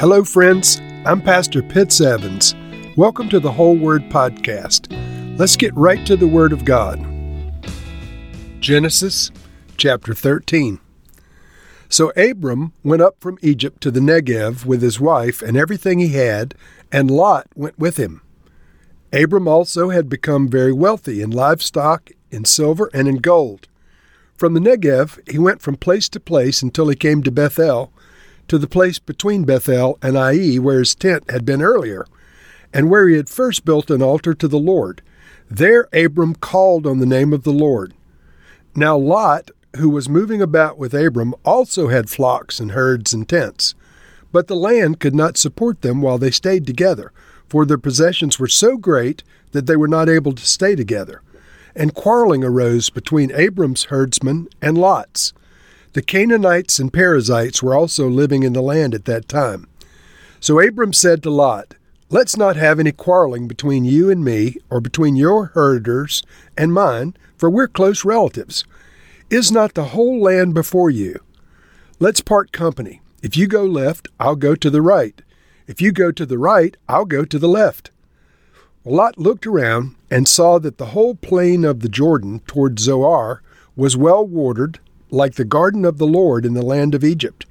Hello, friends. I'm Pastor Pitts Evans. Welcome to the Whole Word Podcast. Let's get right to the Word of God. Genesis chapter 13. So Abram went up from Egypt to the Negev with his wife and everything he had, and Lot went with him. Abram also had become very wealthy in livestock, in silver, and in gold. From the Negev, he went from place to place until he came to Bethel, to the place between Bethel and Ai, where his tent had been earlier, and where he had first built an altar to the Lord. There Abram called on the name of the Lord. Now Lot, who was moving about with Abram, also had flocks and herds and tents. But the land could not support them while they stayed together, for their possessions were so great that they were not able to stay together and quarreling arose between Abram's herdsmen and Lot's. The Canaanites and Perizzites were also living in the land at that time. So Abram said to Lot, Let's not have any quarreling between you and me, or between your herders and mine, for we're close relatives. Is not the whole land before you? Let's part company. If you go left, I'll go to the right. If you go to the right, I'll go to the left. Lot looked around and saw that the whole plain of the Jordan toward Zoar was well watered, like the garden of the Lord in the land of Egypt.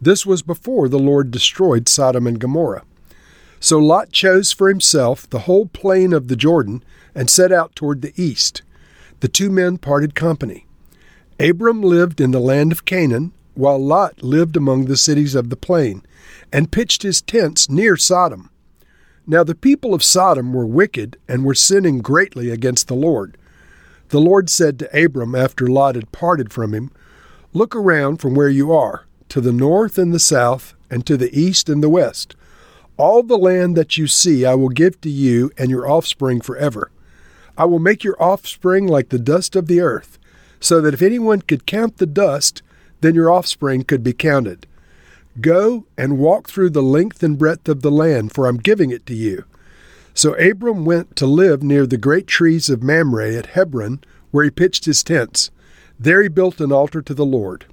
This was before the Lord destroyed Sodom and Gomorrah. So Lot chose for himself the whole plain of the Jordan and set out toward the east. The two men parted company. Abram lived in the land of Canaan, while Lot lived among the cities of the plain, and pitched his tents near Sodom. Now the people of Sodom were wicked and were sinning greatly against the Lord. The Lord said to Abram after Lot had parted from him, Look around from where you are, to the north and the south, and to the east and the west. All the land that you see I will give to you and your offspring forever. I will make your offspring like the dust of the earth, so that if anyone could count the dust, then your offspring could be counted. Go and walk through the length and breadth of the land, for I'm giving it to you. So Abram went to live near the great trees of Mamre at Hebron, where he pitched his tents. There he built an altar to the Lord.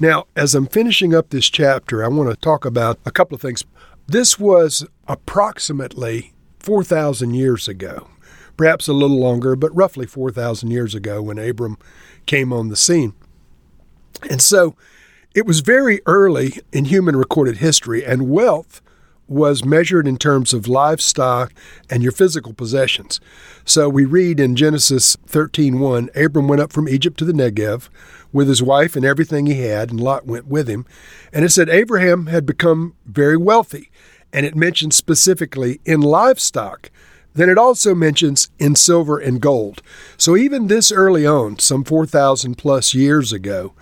Now, as I'm finishing up this chapter, I want to talk about a couple of things. This was approximately 4,000 years ago, perhaps a little longer, but roughly 4,000 years ago when Abram came on the scene. And so it was very early in human recorded history, and wealth was measured in terms of livestock and your physical possessions. So we read in Genesis 13:1, Abram went up from Egypt to the Negev with his wife and everything he had, and Lot went with him. And it said Abraham had become very wealthy, and it mentions specifically in livestock. Then it also mentions in silver and gold. So even this early on, some 4,000 plus years ago,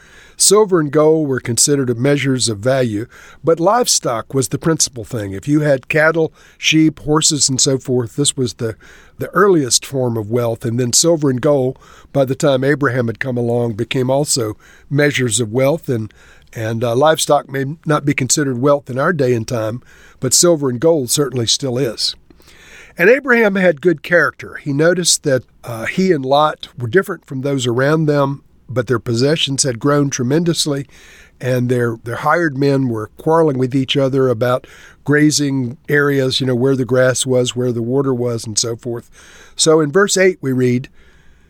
Silver and gold were considered measures of value, but livestock was the principal thing. If you had cattle, sheep, horses, and so forth, this was the, the earliest form of wealth. And then silver and gold, by the time Abraham had come along, became also measures of wealth. And, and uh, livestock may not be considered wealth in our day and time, but silver and gold certainly still is. And Abraham had good character. He noticed that uh, he and Lot were different from those around them but their possessions had grown tremendously, and their their hired men were quarreling with each other about grazing areas, you know, where the grass was, where the water was, and so forth. So in verse 8 we read,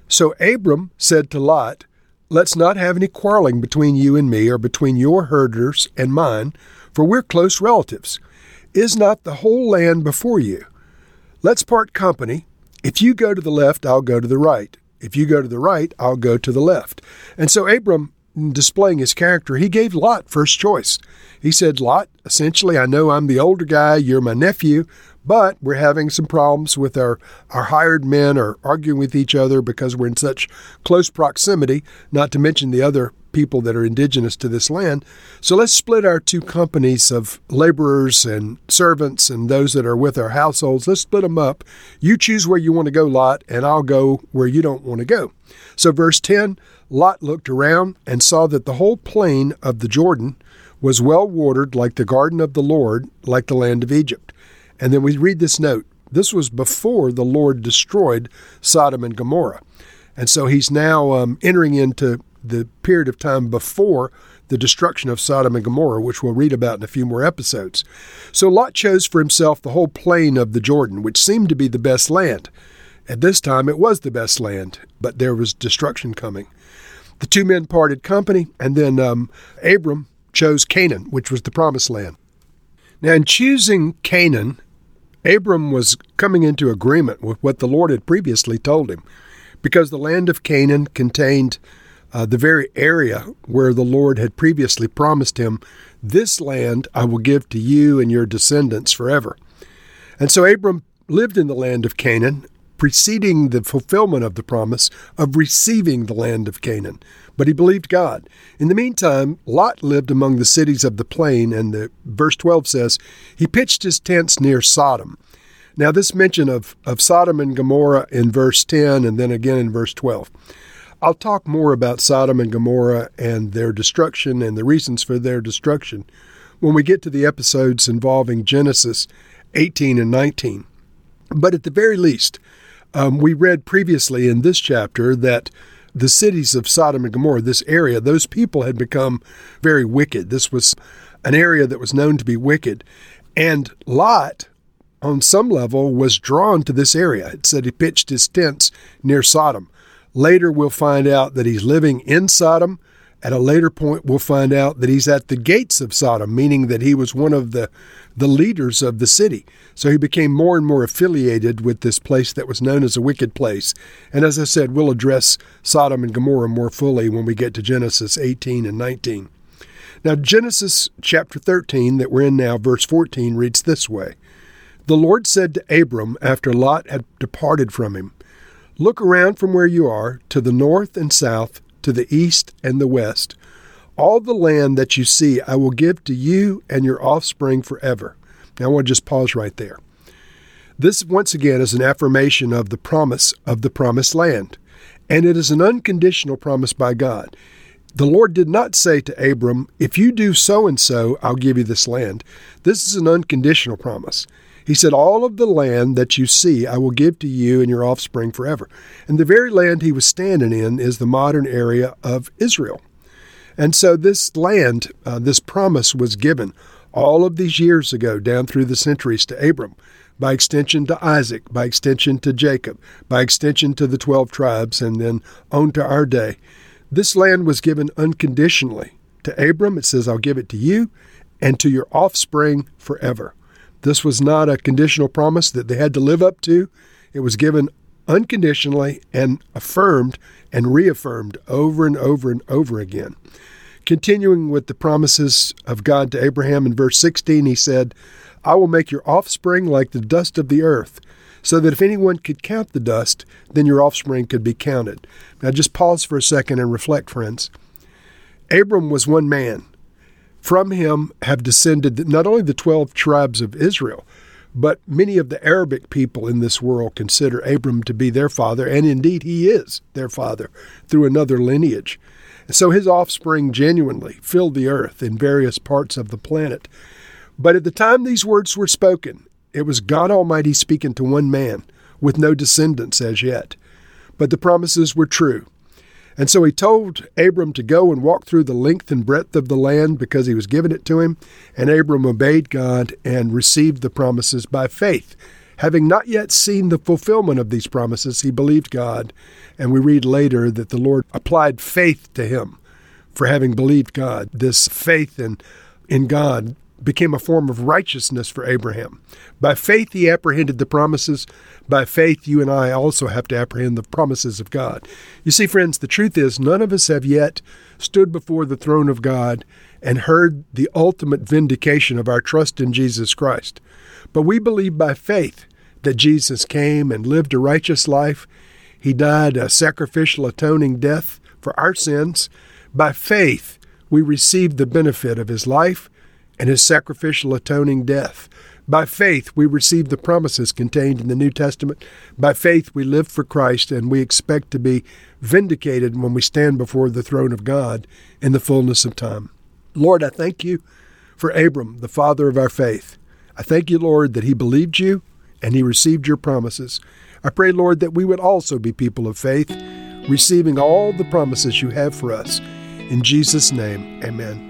So Abram said to Lot, Let's not have any quarreling between you and me, or between your herders and mine, for we're close relatives. Is not the whole land before you? Let's part company. If you go to the left, I'll go to the right. If you go to the right, I'll go to the left. And so Abram, displaying his character, he gave Lot first choice. He said, Lot, essentially, I know I'm the older guy, you're my nephew, but we're having some problems with our, our hired men are arguing with each other because we're in such close proximity, not to mention the other people that are indigenous to this land. So let's split our two companies of laborers and servants and those that are with our households. Let's split them up. You choose where you want to go, Lot, and I'll go where you don't want to go. So, verse 10 Lot looked around and saw that the whole plain of the Jordan was well watered like the garden of the Lord, like the land of Egypt. And then we read this note. This was before the Lord destroyed Sodom and Gomorrah. And so he's now um, entering into the period of time before the destruction of Sodom and Gomorrah, which we'll read about in a few more episodes. So Lot chose for himself the whole plain of the Jordan, which seemed to be the best land. At this time, it was the best land, but there was destruction coming. The two men parted company, and then um, Abram chose Canaan, which was the promised land. Now, in choosing Canaan, Abram was coming into agreement with what the Lord had previously told him, because the land of Canaan contained uh, the very area where the Lord had previously promised him, This land I will give to you and your descendants forever. And so Abram lived in the land of Canaan, preceding the fulfillment of the promise of receiving the land of Canaan. But he believed God. In the meantime, Lot lived among the cities of the plain, and the, verse 12 says, He pitched his tents near Sodom. Now, this mention of, of Sodom and Gomorrah in verse 10 and then again in verse 12. I'll talk more about Sodom and Gomorrah and their destruction and the reasons for their destruction when we get to the episodes involving Genesis 18 and 19. But at the very least, um, we read previously in this chapter that the cities of Sodom and Gomorrah, this area, those people had become very wicked. This was an area that was known to be wicked. And Lot, on some level, was drawn to this area. It said he pitched his tents near Sodom. Later, we'll find out that he's living in Sodom. At a later point, we'll find out that he's at the gates of Sodom, meaning that he was one of the, the leaders of the city. So he became more and more affiliated with this place that was known as a wicked place. And as I said, we'll address Sodom and Gomorrah more fully when we get to Genesis 18 and 19. Now, Genesis chapter 13, that we're in now, verse 14, reads this way The Lord said to Abram after Lot had departed from him, Look around from where you are to the north and south, to the east and the west. All the land that you see I will give to you and your offspring forever. Now I want to just pause right there. This, once again, is an affirmation of the promise of the promised land, and it is an unconditional promise by God. The Lord did not say to Abram, If you do so and so, I'll give you this land. This is an unconditional promise. He said, All of the land that you see I will give to you and your offspring forever. And the very land he was standing in is the modern area of Israel. And so this land, uh, this promise was given all of these years ago, down through the centuries, to Abram, by extension to Isaac, by extension to Jacob, by extension to the 12 tribes, and then on to our day. This land was given unconditionally. To Abram, it says, I'll give it to you and to your offspring forever. This was not a conditional promise that they had to live up to. It was given unconditionally and affirmed and reaffirmed over and over and over again. Continuing with the promises of God to Abraham in verse 16, he said, I will make your offspring like the dust of the earth, so that if anyone could count the dust, then your offspring could be counted. Now just pause for a second and reflect, friends. Abram was one man. From him have descended not only the 12 tribes of Israel, but many of the Arabic people in this world consider Abram to be their father, and indeed he is their father through another lineage. So his offspring genuinely filled the earth in various parts of the planet. But at the time these words were spoken, it was God Almighty speaking to one man with no descendants as yet. But the promises were true. And so he told Abram to go and walk through the length and breadth of the land because he was giving it to him. And Abram obeyed God and received the promises by faith. Having not yet seen the fulfillment of these promises, he believed God. And we read later that the Lord applied faith to him for having believed God. This faith in, in God became a form of righteousness for Abraham. By faith, he apprehended the promises. By faith, you and I also have to apprehend the promises of God. You see, friends, the truth is, none of us have yet stood before the throne of God and heard the ultimate vindication of our trust in Jesus Christ. But we believe by faith that Jesus came and lived a righteous life. He died a sacrificial atoning death for our sins. By faith, we received the benefit of his life and his sacrificial atoning death. By faith, we receive the promises contained in the New Testament. By faith, we live for Christ, and we expect to be vindicated when we stand before the throne of God in the fullness of time. Lord, I thank you for Abram, the father of our faith. I thank you, Lord, that he believed you and he received your promises. I pray, Lord, that we would also be people of faith, receiving all the promises you have for us In Jesus' name, amen.